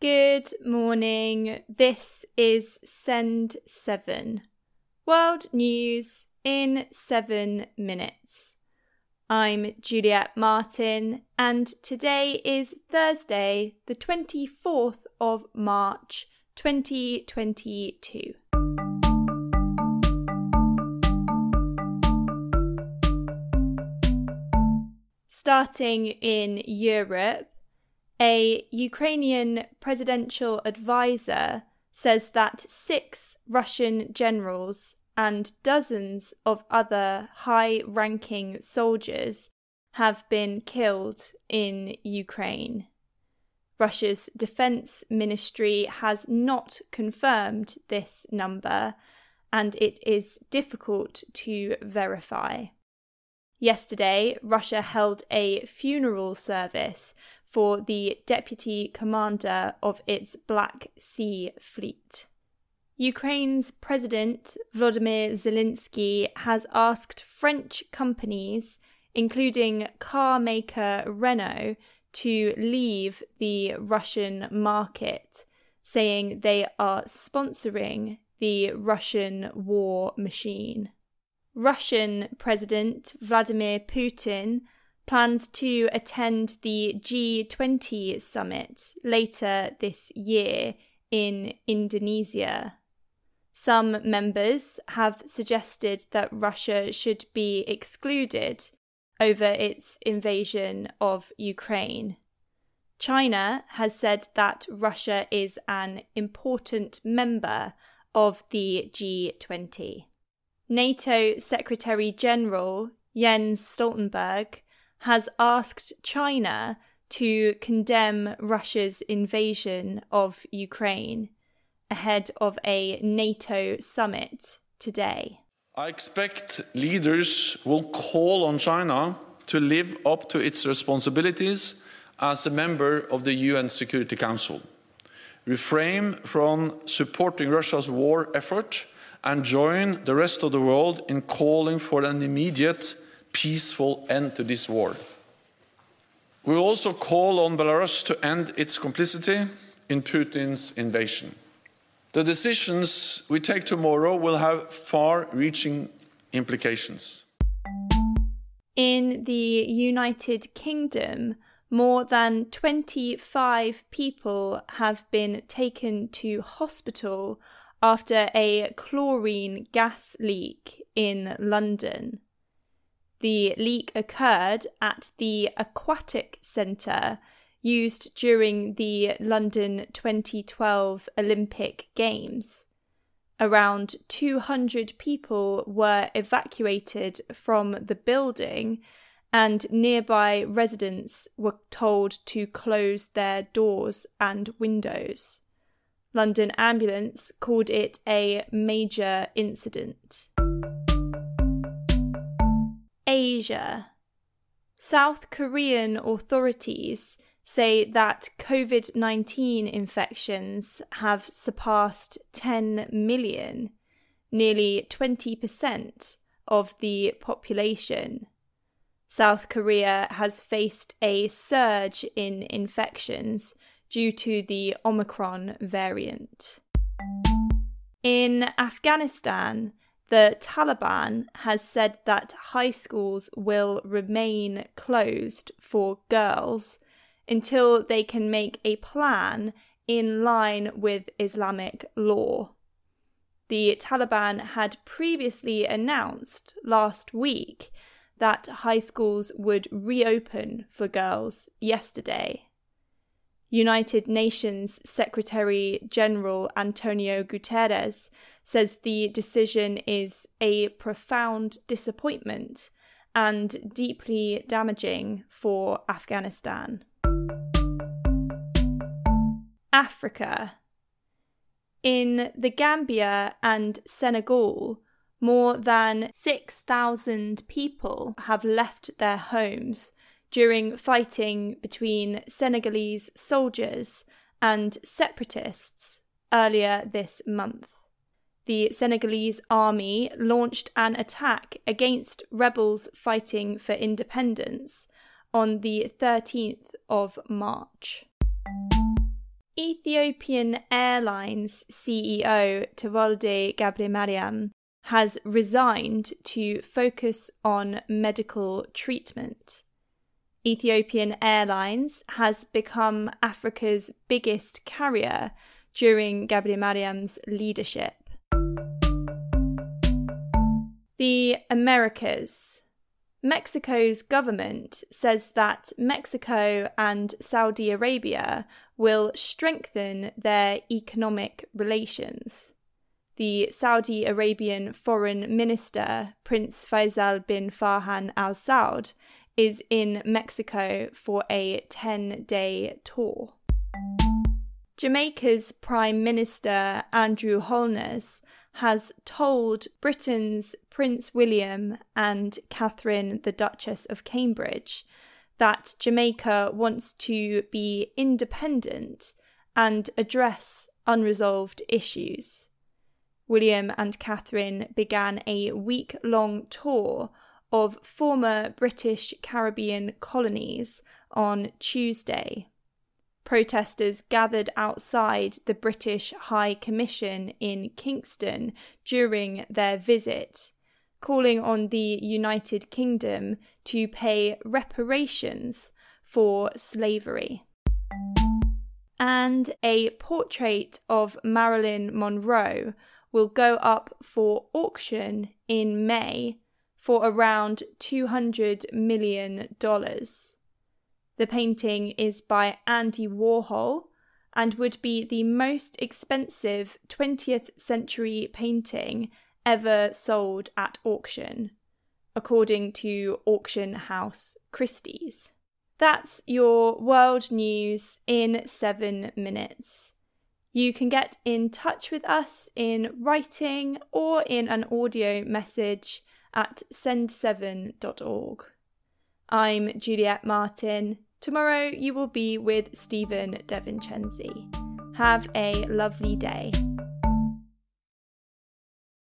Good morning. This is Send 7. World News in 7 minutes. I'm Juliet Martin, and today is Thursday, the 24th of March, 2022. Starting in Europe, a Ukrainian presidential advisor says that six Russian generals and dozens of other high ranking soldiers have been killed in Ukraine. Russia's defense ministry has not confirmed this number, and it is difficult to verify. Yesterday, Russia held a funeral service for the deputy commander of its Black Sea Fleet. Ukraine's President Volodymyr Zelensky has asked French companies, including car maker Renault, to leave the Russian market, saying they are sponsoring the Russian war machine. Russian President Vladimir Putin plans to attend the G20 summit later this year in Indonesia. Some members have suggested that Russia should be excluded over its invasion of Ukraine. China has said that Russia is an important member of the G20. NATO Secretary General Jens Stoltenberg has asked China to condemn Russia's invasion of Ukraine ahead of a NATO summit today. I expect leaders will call on China to live up to its responsibilities as a member of the UN Security Council, refrain from supporting Russia's war effort, and join the rest of the world in calling for an immediate peaceful end to this war. We also call on Belarus to end its complicity in Putin's invasion. The decisions we take tomorrow will have far reaching implications. In the United Kingdom, more than 25 people have been taken to hospital after a chlorine gas leak in London. The leak occurred at the Aquatic Centre used during the London 2012 Olympic Games. Around 200 people were evacuated from the building, and nearby residents were told to close their doors and windows. London Ambulance called it a major incident. Asia. South Korean authorities say that COVID 19 infections have surpassed 10 million, nearly 20% of the population. South Korea has faced a surge in infections due to the Omicron variant. In Afghanistan, the Taliban has said that high schools will remain closed for girls until they can make a plan in line with Islamic law. The Taliban had previously announced last week that high schools would reopen for girls yesterday. United Nations Secretary General Antonio Guterres says the decision is a profound disappointment and deeply damaging for Afghanistan. Africa. In the Gambia and Senegal, more than 6,000 people have left their homes during fighting between Senegalese soldiers and separatists earlier this month. The Senegalese army launched an attack against rebels fighting for independence on the 13th of March. Ethiopian Airlines CEO Tewolde Gebremariam has resigned to focus on medical treatment. Ethiopian Airlines has become Africa's biggest carrier during Gebremariam's leadership. The Americas. Mexico's government says that Mexico and Saudi Arabia will strengthen their economic relations. The Saudi Arabian Foreign Minister, Prince Faisal bin Farhan al Saud, is in Mexico for a 10 day tour. Jamaica's Prime Minister Andrew Holness has told Britain's Prince William and Catherine, the Duchess of Cambridge, that Jamaica wants to be independent and address unresolved issues. William and Catherine began a week long tour of former British Caribbean colonies on Tuesday. Protesters gathered outside the British High Commission in Kingston during their visit, calling on the United Kingdom to pay reparations for slavery. And a portrait of Marilyn Monroe will go up for auction in May for around $200 million. The painting is by Andy Warhol and would be the most expensive 20th century painting ever sold at auction, according to auction house Christie's. That's your world news in seven minutes. You can get in touch with us in writing or in an audio message at send7.org. I'm Juliet Martin. Tomorrow you will be with Stephen Devincenzi. Have a lovely day.